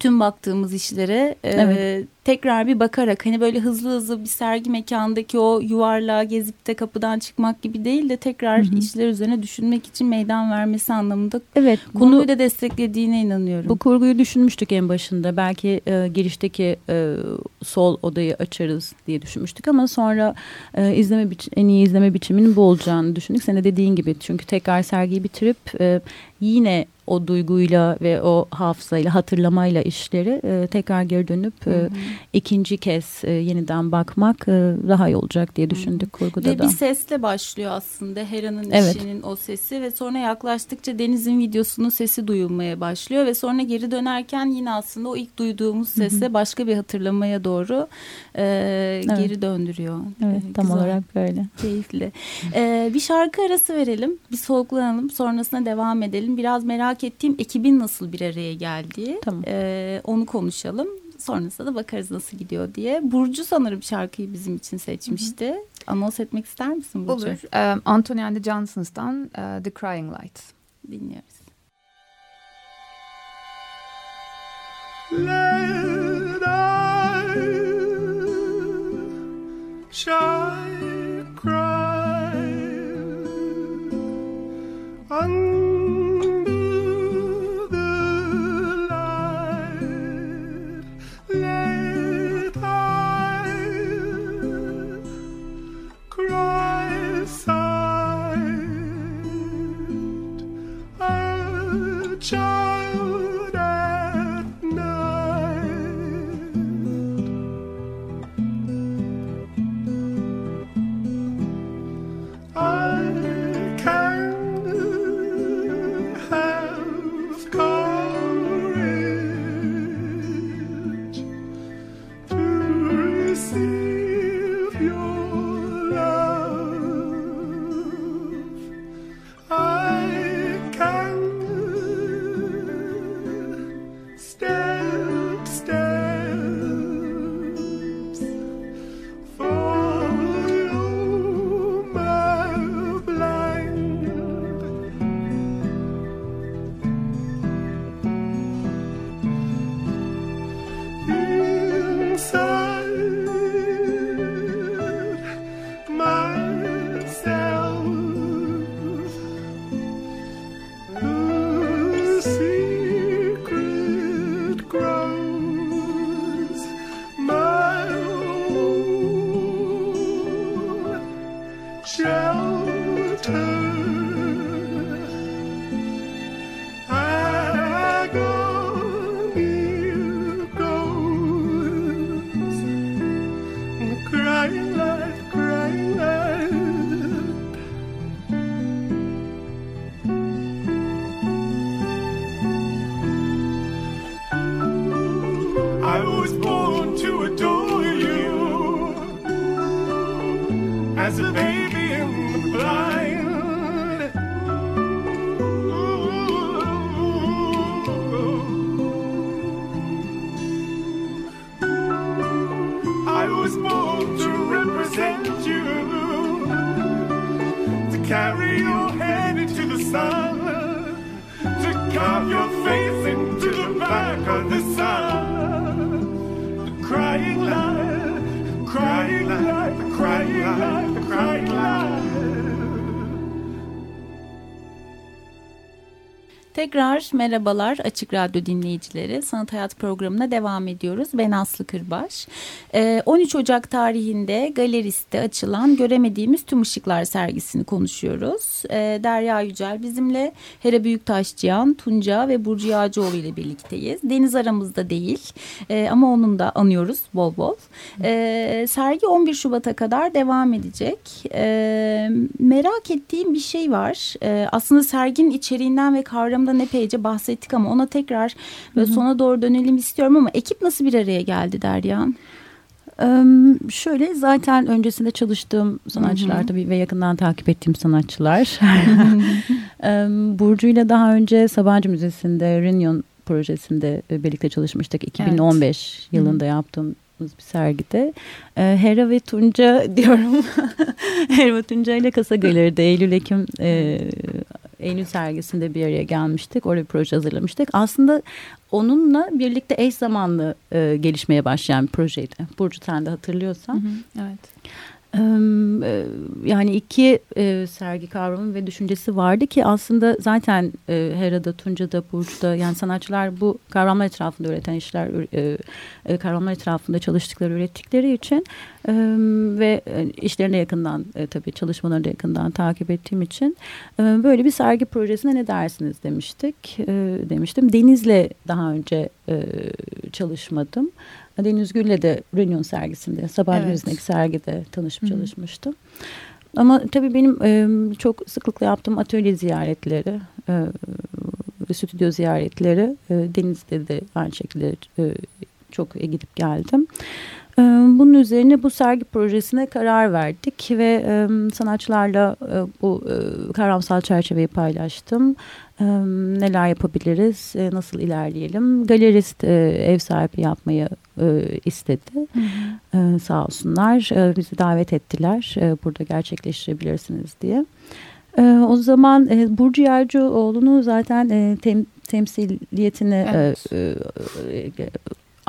tüm baktığımız işlere e, Evet. Tekrar bir bakarak hani böyle hızlı hızlı bir sergi mekandaki o yuvarlığa gezip de kapıdan çıkmak gibi değil de tekrar Hı hı. işler üzerine düşünmek için meydan vermesi anlamında Evet konuyu bunu da desteklediğine inanıyorum. Bu kurguyu düşünmüştük en başında. Belki e, girişteki e, sol odayı açarız diye düşünmüştük ama sonra e, izleme en iyi izleme biçiminin bu olacağını düşündük. Senin de dediğin gibi çünkü tekrar sergiyi bitirip e, yine o duyguyla ve o hafızayla hatırlamayla işleri e, tekrar geri dönüp e, ikinci kez e, yeniden bakmak e, daha iyi olacak diye düşündük kurguda Ve da. bir sesle başlıyor aslında Hera'nın Evet. işinin o sesi ve sonra yaklaştıkça Deniz'in videosunun sesi duyulmaya başlıyor ve sonra geri dönerken yine aslında o ilk duyduğumuz sese başka bir hatırlamaya doğru e, geri döndürüyor. Evet E, tam güzel, olarak böyle. keyifli. E, bir şarkı arası verelim, bir soluklanalım, sonrasında devam edelim. Biraz merak ettiğim ekibin nasıl bir araya geldiği, Tamam. e, onu konuşalım. Sonrasında da bakarız nasıl gidiyor diye. Burcu sanırım şarkıyı bizim için seçmişti. Anons etmek ister misin Burcu? Olur. Ee, Anthony and the Johnsons'tan e, The Crying Light. Dinliyoruz. Let I shall cry Tekrar merhabalar Açık Radyo dinleyicileri. Sanat Hayat programına devam ediyoruz. Ben Aslı Kırbaş. Ee, 13 Ocak tarihinde galeriste açılan Göremediğimiz Tüm Işıklar sergisini konuşuyoruz. Ee, Derya Yücel bizimle Hera Büyüktaşçıyan, Tunca ve Burcu Yağcıoğlu ile birlikteyiz. Deniz aramızda değil Ee, ama onun da anıyoruz bol bol. Ee, sergi 11 Şubat'a kadar devam edecek. Ee, merak ettiğim bir şey var. Ee, aslında serginin içeriğinden ve kavramından epeyce bahsettik ama ona tekrar böyle sona doğru dönelim istiyorum ama ekip nasıl bir araya geldi Derya? Eee, şöyle zaten öncesinde çalıştığım sanatçılar tabii ve yakından takip ettiğim sanatçılar. Eee, Burcu ile daha önce Sabancı Müzesi'nde Reunion projesinde e, birlikte çalışmıştık. 2015 yılında yaptığımız bir sergide. Eee, Hera ve Tunca diyorum. Hera ve Tunca ile Kasa Galeri'de Eylül-Ekim eee, Eylül sergisinde bir araya gelmiştik. Orada bir proje hazırlamıştık. Aslında onunla birlikte eş zamanlı e, gelişmeye başlayan bir projeydi. Burcu sen de hatırlıyorsan. Evet. Eee, e, Yani iki sergi kavramı ve düşüncesi vardı ki aslında zaten Hera'da, Tunca'da, Burcu'da yani sanatçılar bu kavramlar etrafında üreten işler, kavramlar etrafında çalıştıkları, ürettikleri için ve işlerine yakından tabii çalışmalarını da yakından takip ettiğim için böyle bir sergi projesine ne dersiniz demiştik, demiştim. Deniz'le daha önce çalışmadım. Deniz Gül'le de Reunion sergisinde, Sabah Evet. Müzesi'ndeki sergide tanışıp Hı hı. çalışmıştım. Ama tabii benim e, çok sıklıkla yaptığım atölye ziyaretleri e, ve stüdyo ziyaretleri e, Deniz'de de aynı şekilde e, çok gidip geldim. E, bunun üzerine bu sergi projesine karar verdik ve e, sanatçılarla e, bu e, kavramsal çerçeveyi paylaştım. Neler yapabiliriz, nasıl ilerleyelim. Galerist ev sahibi yapmayı istedi. E, sağ olsunlar bizi davet ettiler burada gerçekleştirebilirsiniz diye. O zaman Burcu Yercioğlu'nu zaten tem, temsiliyetini Evet.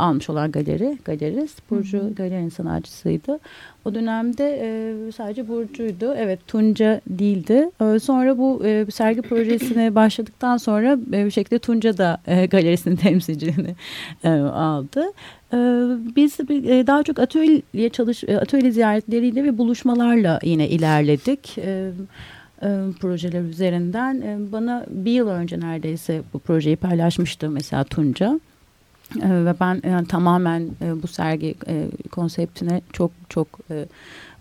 Almış olan galeri, galerist. Burcu galerinin sanatçısıydı. O dönemde e, sadece Burcu'ydu. Evet Tunca değildi. E, sonra bu e, sergi projesine başladıktan sonra e, bir şekilde Tunca da e, galerisinin temsilciliğini e, aldı. E, biz e, daha çok atölye çalış e, atölye ziyaretleriyle ve buluşmalarla yine ilerledik. E, e, projeler üzerinden E, bana bir yıl önce neredeyse bu projeyi paylaşmıştı mesela Tunca. E, ve ben yani tamamen e, bu sergi e, konseptine çok çok e,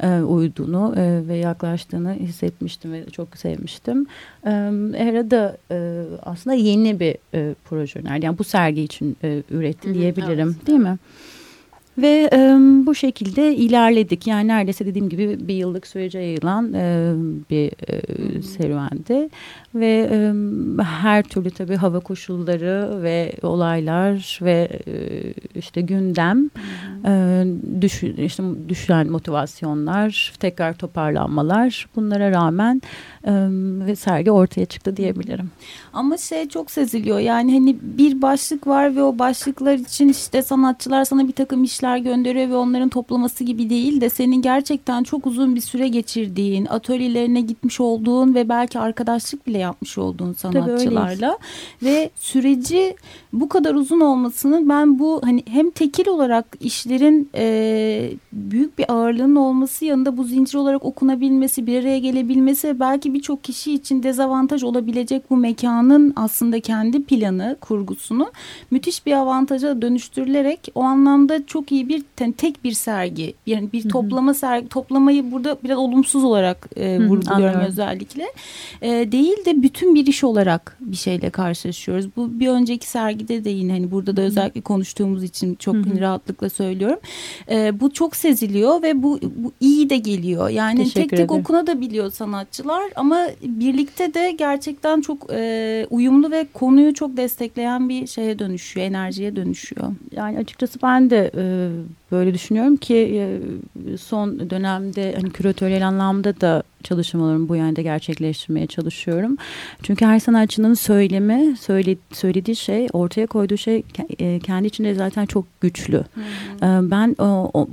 e, uyduğunu e, ve yaklaştığını hissetmiştim ve çok sevmiştim. E, Hera da e, aslında yeni bir e, proje önerdi. Yani bu sergi için e, üretti Hı hı, diyebilirim evet. değil mi? Ve e, bu şekilde ilerledik. Yani neredeyse dediğim gibi bir yıllık sürece yayılan e, bir e, serüvendi. Ve e, her türlü tabii hava koşulları ve olaylar ve e, işte gündem, e, düş, işte düşen motivasyonlar, tekrar toparlanmalar bunlara rağmen e, ve sergi ortaya çıktı diyebilirim. Ama şey çok seziliyor yani hani bir başlık var ve o başlıklar için işte sanatçılar sana bir takım işler gönderiyor ve onların toplaması gibi değil de senin gerçekten çok uzun bir süre geçirdiğin, atölyelerine gitmiş olduğun ve belki arkadaşlık bile yapmış olduğun sanatçılarla ve süreci bu kadar uzun olmasının ben bu hani hem tekil olarak işlerin e, büyük bir ağırlığının olması yanında bu zincir olarak okunabilmesi, bir araya gelebilmesi belki birçok kişi için dezavantaj olabilecek bu mekanın aslında kendi planı, kurgusunu müthiş bir avantaja dönüştürülerek o anlamda çok iyi bir yani tek bir sergi, yani bir toplama sergi, toplamayı burada biraz olumsuz olarak e, hı, vurguluyorum anlıyorum. özellikle. E, değil de bütün bir iş olarak bir şeyle karşılaşıyoruz. Bu bir önceki sergide de yine hani burada da özellikle konuştuğumuz için çok rahatlıkla söylüyorum. E, bu çok seziliyor ve bu, bu iyi de geliyor. Yani Teşekkür tek tek ederim. okunabiliyor sanatçılar ama birlikte de gerçekten çok e, uyumlu ve konuyu çok destekleyen bir şeye dönüşüyor, enerjiye dönüşüyor. Yani açıkçası ben de e, böyle düşünüyorum ki e, son dönemde hani küratöryel anlamda da çalışmalarımı bu yönde gerçekleştirmeye çalışıyorum. Çünkü her sanatçının söylemi, söyle, söylediği şey, ortaya koyduğu şey e, kendi içinde zaten çok güçlü. Hı hı. E, ben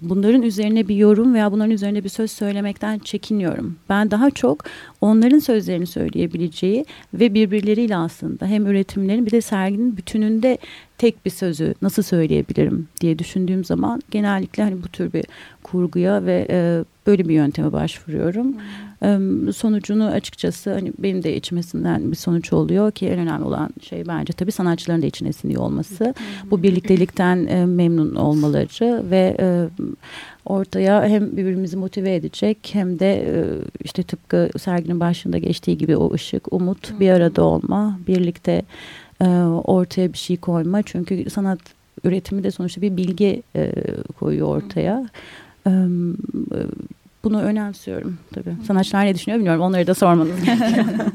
bunların üzerine bir yorum veya bunların üzerine bir söz söylemekten çekiniyorum. Ben daha çok onların sözlerini söyleyebileceği ve birbirleriyle aslında hem üretimlerin bir de serginin bütününde tek bir sözü nasıl söyleyebilirim diye düşündüğüm zaman genellikle hani bu tür bir kurguya ve e, böyle bir yönteme başvuruyorum. Hmm. Sonucunu açıkçası hani benim de içmesinden bir sonuç oluyor ki en önemli olan şey bence tabii sanatçıların da içine siniyor olması. Hmm. Bu birliktelikten e, memnun olmaları ve e, ortaya hem birbirimizi motive edecek hem de e, işte tıpkı serginin başında geçtiği gibi o ışık, umut, bir arada olma, birlikte ortaya bir şey koyma. Çünkü sanat üretimi de sonuçta bir bilgi koyuyor ortaya. E, bunu önemsiyorum tabii. Sanatçılar ne düşünüyor bilmiyorum. Onları da sormanız gerekiyor.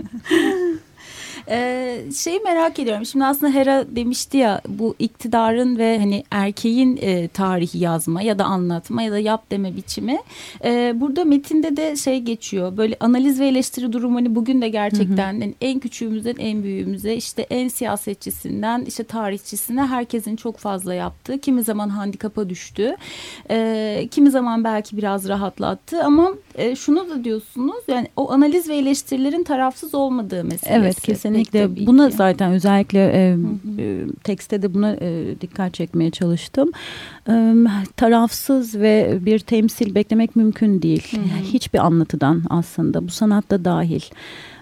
Ee, şeyi merak ediyorum. Şimdi aslında Hera demişti ya bu iktidarın ve hani erkeğin e, tarihi yazma ya da anlatma ya da yap deme biçimi. E, burada metinde de şey geçiyor. Böyle analiz ve eleştiri durumu hani bugün de gerçekten Yani en küçüğümüzden en büyüğümüze işte en siyasetçisinden işte tarihçisine herkesin çok fazla yaptığı. Kimi zaman handikapa düştü. E, kimi zaman belki biraz rahatlattı ama e, şunu da diyorsunuz yani o analiz ve eleştirilerin tarafsız olmadığı meselesi. Evet kesinlikle kesinlikle buna ki. zaten özellikle e, e, tekste de buna e, dikkat çekmeye çalıştım. E, tarafsız ve bir temsil beklemek mümkün değil. Hı hı. Hiçbir anlatıdan aslında bu sanatta dahil.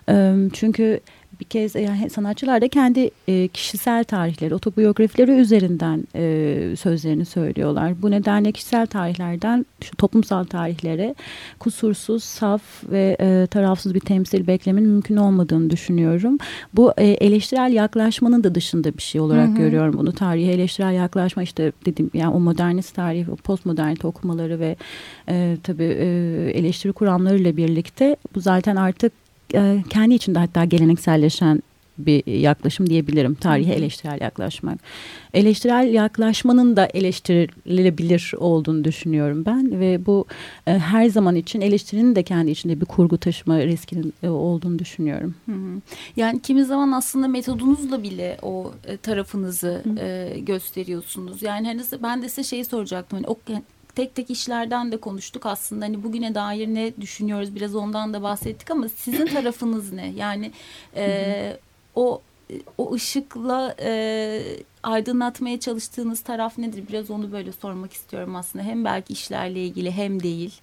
E, çünkü bir kez yani sanatçılar da kendi e, kişisel tarihleri, otobiyografileri üzerinden e, sözlerini söylüyorlar. Bu nedenle kişisel tarihlerden şu toplumsal tarihlere kusursuz, saf ve e, tarafsız bir temsil beklemenin mümkün olmadığını düşünüyorum. Bu e, eleştirel yaklaşmanın da dışında bir şey olarak hı hı. görüyorum bunu. Tarihe eleştirel yaklaşma işte dedim yani o modernist tarih, o postmodernite okumaları ve e, tabii e, eleştiri kuramlarıyla birlikte bu zaten artık e, kendi içinde hatta gelenekselleşen bir yaklaşım diyebilirim. Tarihe eleştirel yaklaşmak. Eleştirel yaklaşmanın da eleştirilebilir olduğunu düşünüyorum ben ve bu e, her zaman için eleştirinin de kendi içinde bir kurgu taşıma riskinin e, olduğunu düşünüyorum. Hı hı. Yani kimi zaman aslında metodunuzla bile o e, tarafınızı e, gösteriyorsunuz. Yani hani ben de size şeyi soracaktım. Hani o tek tek işlerden de konuştuk. Aslında hani bugüne dair ne düşünüyoruz? Biraz ondan da bahsettik ama sizin tarafınız ne? Yani e, o o ışıkla e, aydınlatmaya çalıştığınız taraf nedir? Biraz onu böyle sormak istiyorum aslında. Hem belki işlerle ilgili hem değil.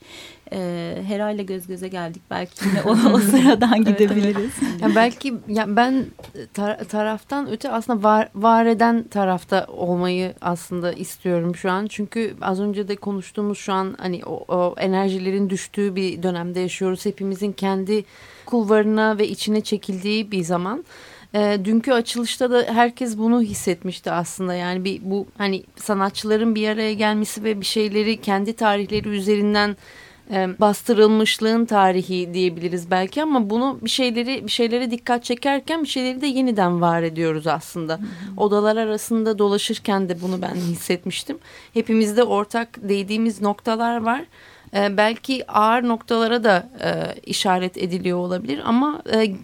E, herhalde göz göze geldik. Belki yine o, o sıradan gidebiliriz. evet. ya belki ya ben tar taraftan öte aslında var, var eden tarafta olmayı aslında istiyorum şu an. Çünkü az önce de konuştuğumuz şu an hani o, o enerjilerin düştüğü bir dönemde yaşıyoruz. Hepimizin kendi kulvarına ve içine çekildiği bir zaman. E, dünkü açılışta da herkes bunu hissetmişti aslında. Yani bir bu hani sanatçıların bir araya gelmesi ve bir şeyleri kendi tarihleri üzerinden e, bastırılmışlığın tarihi diyebiliriz belki ama bunu bir şeyleri bir şeylere dikkat çekerken bir şeyleri de yeniden var ediyoruz aslında. Odalar arasında dolaşırken de bunu ben hissetmiştim. Hepimizde ortak değdiğimiz noktalar var. E, belki ağır noktalara da e, işaret ediliyor olabilir ama e,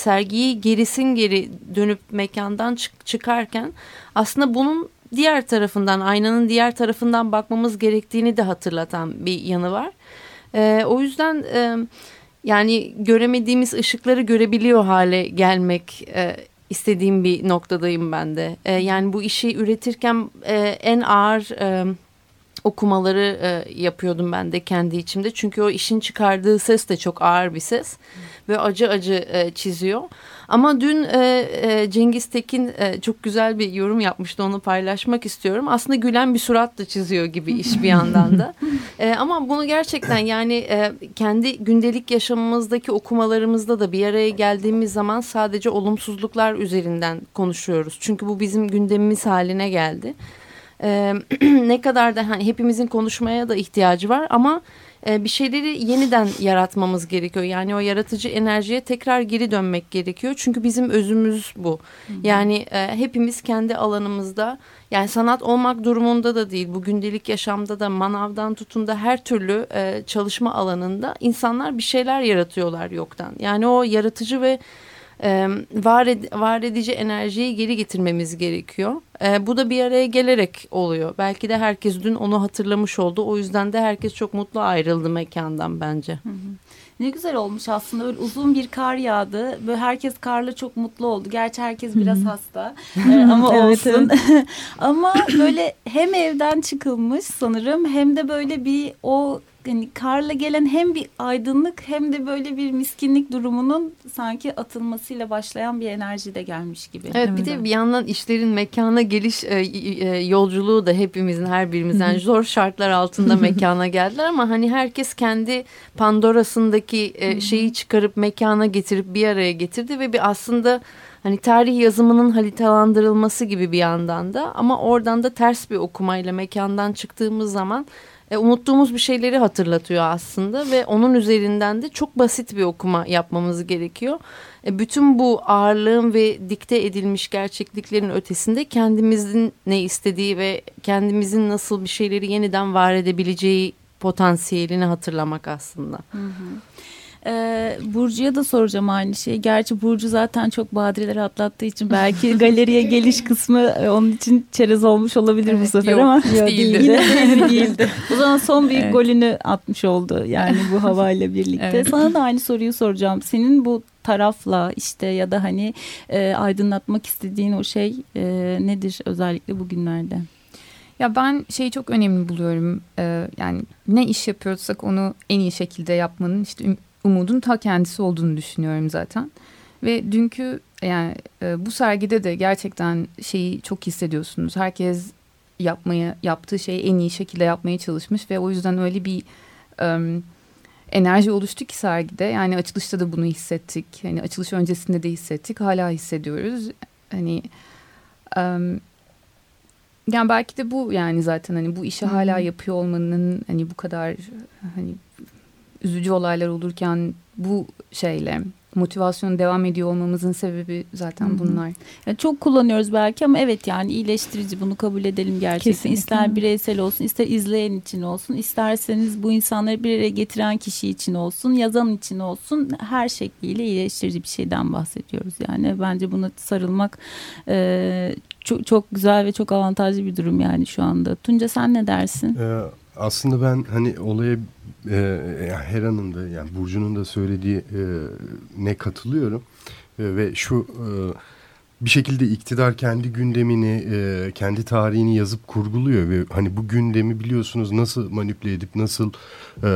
sergiyi gerisin geri dönüp mekandan çık çıkarken aslında bunun diğer tarafından aynanın diğer tarafından bakmamız gerektiğini de hatırlatan bir yanı var. E, o yüzden e, yani göremediğimiz ışıkları görebiliyor hale gelmek e, istediğim bir noktadayım ben de. E, yani bu işi üretirken e, en ağır e, okumaları e, yapıyordum ben de kendi içimde. Çünkü o işin çıkardığı ses de çok ağır bir ses. Hmm ve acı acı e, çiziyor. Ama dün e, e, Cengiz Tekin e, çok güzel bir yorum yapmıştı onu paylaşmak istiyorum. Aslında gülen bir surat da çiziyor gibi iş bir yandan da. E, ama bunu gerçekten yani e, kendi gündelik yaşamımızdaki okumalarımızda da bir araya geldiğimiz zaman sadece olumsuzluklar üzerinden konuşuyoruz. Çünkü bu bizim gündemimiz haline geldi. e, ne kadar da hani hepimizin konuşmaya da ihtiyacı var ama e, bir şeyleri yeniden yaratmamız gerekiyor. Yani o yaratıcı enerjiye tekrar geri dönmek gerekiyor. Çünkü bizim özümüz bu. Yani e, hepimiz kendi alanımızda yani sanat olmak durumunda da değil. Bu gündelik yaşamda da manavdan tutun da her türlü e, çalışma alanında insanlar bir şeyler yaratıyorlar yoktan. Yani o yaratıcı ve e, var, ed var edici enerjiyi geri getirmemiz gerekiyor. E, bu da bir araya gelerek oluyor. Belki de herkes dün onu hatırlamış oldu. O yüzden de herkes çok mutlu ayrıldı mekandan bence. Ne güzel olmuş aslında böyle uzun bir kar yağdı. Böyle herkes karla çok mutlu oldu. Gerçi herkes biraz hasta Ee, ama Evet, olsun. ama böyle hem evden çıkılmış sanırım hem de böyle bir o hani karla gelen hem bir aydınlık hem de böyle bir miskinlik durumunun sanki atılmasıyla başlayan bir enerji de gelmiş gibi. Evet bir de bir yandan işlerin mekana geliş e, e, yolculuğu da hepimizin her birimizden zor şartlar altında mekana geldiler ama hani herkes kendi Pandora'sındaki e, şeyi çıkarıp mekana getirip bir araya getirdi ve bir aslında hani tarih yazımının haritalandırılması gibi bir yandan da ama oradan da ters bir okumayla mekandan çıktığımız zaman e, unuttuğumuz bir şeyleri hatırlatıyor aslında ve onun üzerinden de çok basit bir okuma yapmamız gerekiyor. E, bütün bu ağırlığın ve dikte edilmiş gerçekliklerin ötesinde kendimizin ne istediği ve kendimizin nasıl bir şeyleri yeniden var edebileceği potansiyelini hatırlamak aslında. Ee, Burcu'ya da soracağım aynı şeyi. Gerçi Burcu zaten çok badireleri atlattığı için belki galeriye geliş kısmı e, onun için çerez olmuş olabilir bu Evet, sefer yok, ama hiç değildi. Yine de değildi. O zaman son büyük Evet. golünü atmış oldu yani bu havayla birlikte. Evet. Sana da aynı soruyu soracağım. Senin bu tarafla işte ya da hani e, aydınlatmak istediğin o şey e, nedir özellikle bugünlerde? Ya ben şeyi çok önemli buluyorum. Ee, yani ne iş yapıyorsak onu en iyi şekilde yapmanın işte umudun ta kendisi olduğunu düşünüyorum zaten. Ve dünkü yani e, bu sergide de gerçekten şeyi çok hissediyorsunuz. Herkes yapmaya yaptığı şeyi en iyi şekilde yapmaya çalışmış ve o yüzden öyle bir em, enerji oluştu ki sergide. Yani açılışta da bunu hissettik. Hani açılış öncesinde de hissettik. Hala hissediyoruz. Hani em, yani belki de bu yani zaten hani bu işi hala yapıyor olmanın hani bu kadar hani üzücü olaylar olurken bu şeyle motivasyon devam ediyor olmamızın sebebi zaten bunlar. Yani çok kullanıyoruz belki ama evet yani iyileştirici bunu kabul edelim gerçekten. Kesinlikle. İster bireysel olsun, ister izleyen için olsun, isterseniz bu insanları bir araya getiren kişi için olsun, yazan için olsun her şekliyle iyileştirici bir şeyden bahsediyoruz. Yani bence buna sarılmak e, çok, çok güzel ve çok avantajlı bir durum yani şu anda. Tunca sen ne dersin? Ee, aslında ben hani olaya e, Hera'nın da yani Burcu'nun da söylediği e, ne katılıyorum E, ve şu e, bir şekilde iktidar kendi gündemini e, kendi tarihini yazıp kurguluyor ve hani bu gündemi biliyorsunuz nasıl manipüle edip nasıl e,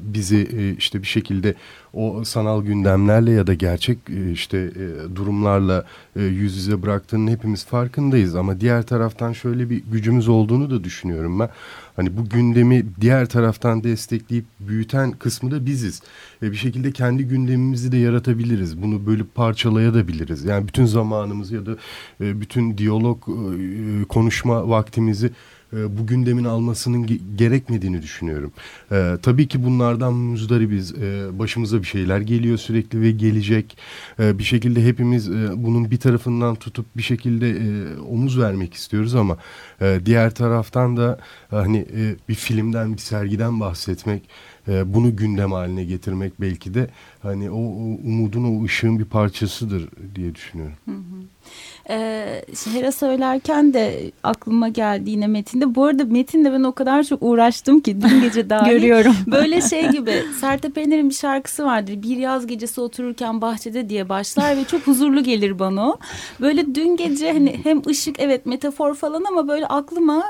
bizi e, işte bir şekilde o sanal gündemlerle ya da gerçek e, işte e, durumlarla e, yüz yüze bıraktığının hepimiz farkındayız ama diğer taraftan şöyle bir gücümüz olduğunu da düşünüyorum ben. Hani bu gündemi diğer taraftan destekleyip büyüten kısmı da biziz. E, bir şekilde kendi gündemimizi de yaratabiliriz. Bunu bölüp parçalayabiliriz. Yani bütün zamanımızı ya da e, bütün diyalog e, konuşma vaktimizi e, bu gündemin almasının ge- gerekmediğini düşünüyorum. E, tabii ki bunlardan muzdaribiz. E, başımıza bir şeyler geliyor sürekli ve gelecek. E, bir şekilde hepimiz e, bunun bir tarafından tutup bir şekilde e, omuz vermek istiyoruz ama e, diğer taraftan da hani e, bir filmden, bir sergiden bahsetmek, e, bunu gündem haline getirmek belki de hani o, o umudun, o ışığın bir parçasıdır diye düşünüyorum. Ee, Hera söylerken de aklıma geldi yine Metin'de. Bu arada Metin'le ben o kadar çok uğraştım ki dün gece dahil. Görüyorum. Böyle şey gibi Sertab Erener'in bir şarkısı vardır. Bir yaz gecesi otururken bahçede diye başlar ve çok huzurlu gelir bana o. Böyle dün gece hani hem ışık evet metafor falan ama böyle aklıma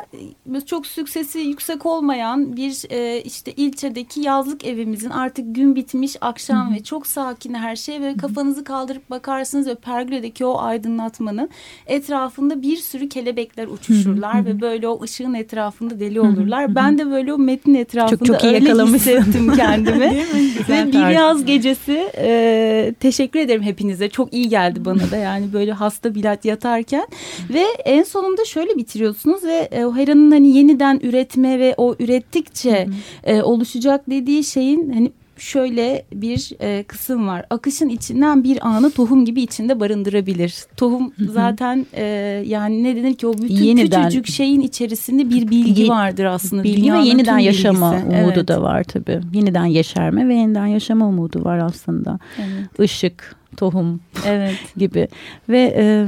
böyle çok süksesi yüksek olmayan bir e, işte ilçedeki yazlık evimizin artık gün bitmiş akşam ve yani çok sakin her şey ve kafanızı kaldırıp bakarsınız ve pergüledeki o aydınlatmanın etrafında bir sürü kelebekler uçuşurlar ve böyle o ışığın etrafında deli olurlar. Ben de böyle o metnin etrafında çok iyi öyle hissettim kendimi. Ve bir yaz gecesi e, teşekkür ederim hepinize. Çok iyi geldi bana da yani böyle hasta bilat yatarken. Ve en sonunda şöyle bitiriyorsunuz ve e, o Hera'nın hani yeniden üretme ve o ürettikçe e, oluşacak dediği şeyin hani şöyle bir e, kısım var. Akışın içinden bir anı tohum gibi içinde barındırabilir. Tohum zaten e, yani ne denir ki o bütün Yeniden- küçücük şeyin içerisinde bir bilgi vardır aslında. Bilgi ve yeniden yaşama bilgisi. umudu Evet. da var tabii. Yeniden yeşerme ve yeniden yaşama umudu var aslında. Evet. Işık, tohum evet. gibi ve e,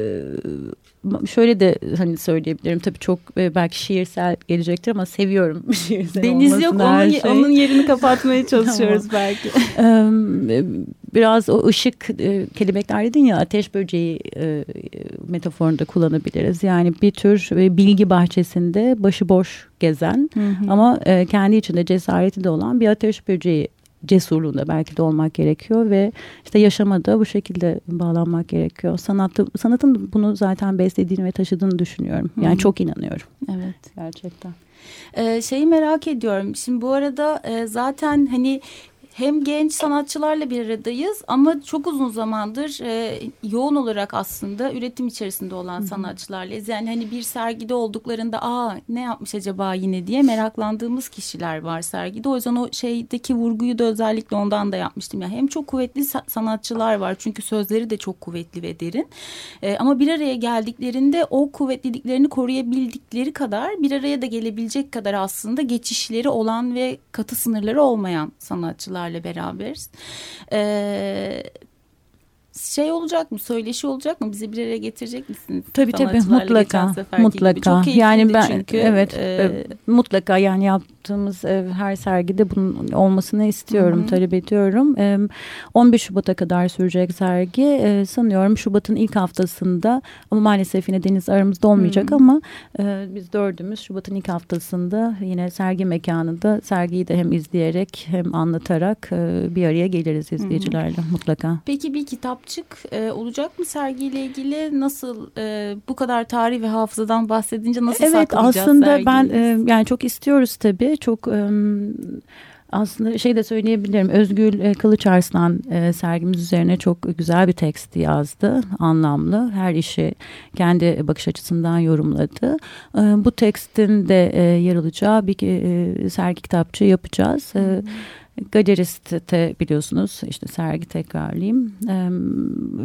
e, şöyle de hani söyleyebilirim tabii çok e, belki şiirsel gelecektir ama seviyorum şiirsel Deniz yok onun, şey. onun yerini kapatmaya çalışıyoruz belki. Eee, biraz o ışık e, kelebekler dedin ya ateş böceği e, metaforunda kullanabiliriz. Yani bir tür e, bilgi bahçesinde başıboş gezen ama e, kendi içinde cesareti de olan bir ateş böceği cesurluğunda belki de olmak gerekiyor ve işte yaşamada bu şekilde bağlanmak gerekiyor. Sanatı, sanatın bunu zaten beslediğini ve taşıdığını düşünüyorum. Yani hı. çok inanıyorum Evet. gerçekten. Ee, şeyi merak ediyorum. Şimdi bu arada e, zaten hani hem genç sanatçılarla bir aradayız ama çok uzun zamandır e, yoğun olarak aslında üretim içerisinde olan sanatçılarlayız. Yani hani bir sergide olduklarında aa ne yapmış acaba yine diye meraklandığımız kişiler var sergide. O yüzden o şeydeki vurguyu da özellikle ondan da yapmıştım. Yani hem çok kuvvetli sa- sanatçılar var çünkü sözleri de çok kuvvetli ve derin. E, ama bir araya geldiklerinde o kuvvetliliklerini koruyabildikleri kadar bir araya da gelebilecek kadar aslında geçişleri olan ve katı sınırları olmayan sanatçılarla beraberiz. E, şey olacak mı? Söyleşi olacak mı? Bizi bir araya getirecek misiniz? Tabii tabii mutlaka mutlaka yani ben çünkü. evet E, e, mutlaka yani yaptığımız e, her sergide bunun olmasını istiyorum Hı hı. talep ediyorum E, 11 Şubat'a kadar sürecek sergi E, sanıyorum Şubat'ın ilk haftasında ama maalesef yine Deniz aramızda olmayacak Hı. ama e, biz dördümüz Şubat'ın ilk haftasında yine sergi mekanında sergiyi de hem izleyerek hem anlatarak e, bir araya geliriz izleyicilerle mutlaka. Peki bir kitapçık e, olacak mı sergiyle ilgili? Nasıl e, bu kadar tarih ve hafızadan bahsedince nasıl Evet saklayacağız aslında ben sergiyi? e, yani çok istiyoruz tabii çok e, aslında şey de söyleyebilirim Özgül e, Kılıçarslan e, sergimiz üzerine çok güzel bir tekst yazdı anlamlı her işi kendi bakış açısından yorumladı E, bu tekstin de yer alacağı bir sergi kitapçı yapacağız. E, Galerist'te biliyorsunuz işte sergi tekrarlayayım Ee,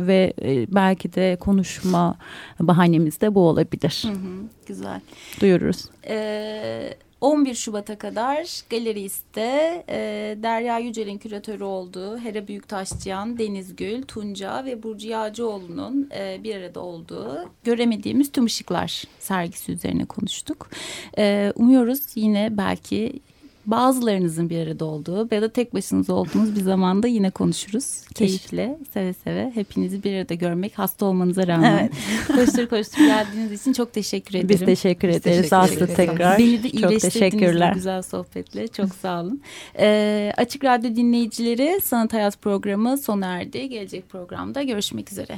ve e, belki de konuşma bahanemiz de bu olabilir. Hı hı, güzel. Duyururuz. Ee, 11 Şubat'a kadar Galerist'te e, Derya Yücel'in küratörü olduğu Hera Büyüktaşçıyan, Deniz Gül, Tunca ve Burcu Yağcıoğlu'nun e, bir arada olduğu Göremediğimiz Tüm Işıklar sergisi üzerine konuştuk. E, umuyoruz yine belki bazılarınızın bir arada olduğu ya da tek başınıza olduğunuz bir zamanda yine konuşuruz. Keyifle, seve seve hepinizi bir arada görmek hasta olmanıza rağmen. koştur koştur geldiğiniz için çok teşekkür ederim. Biz teşekkür Biz ederiz teşekkür Aslı ederiz. tekrar. Beni de iyileştirdiniz bu güzel sohbetle. Çok sağ olun. Ee, Açık Radyo dinleyicileri Sanat Hayat programı sona erdi. Gelecek programda görüşmek üzere.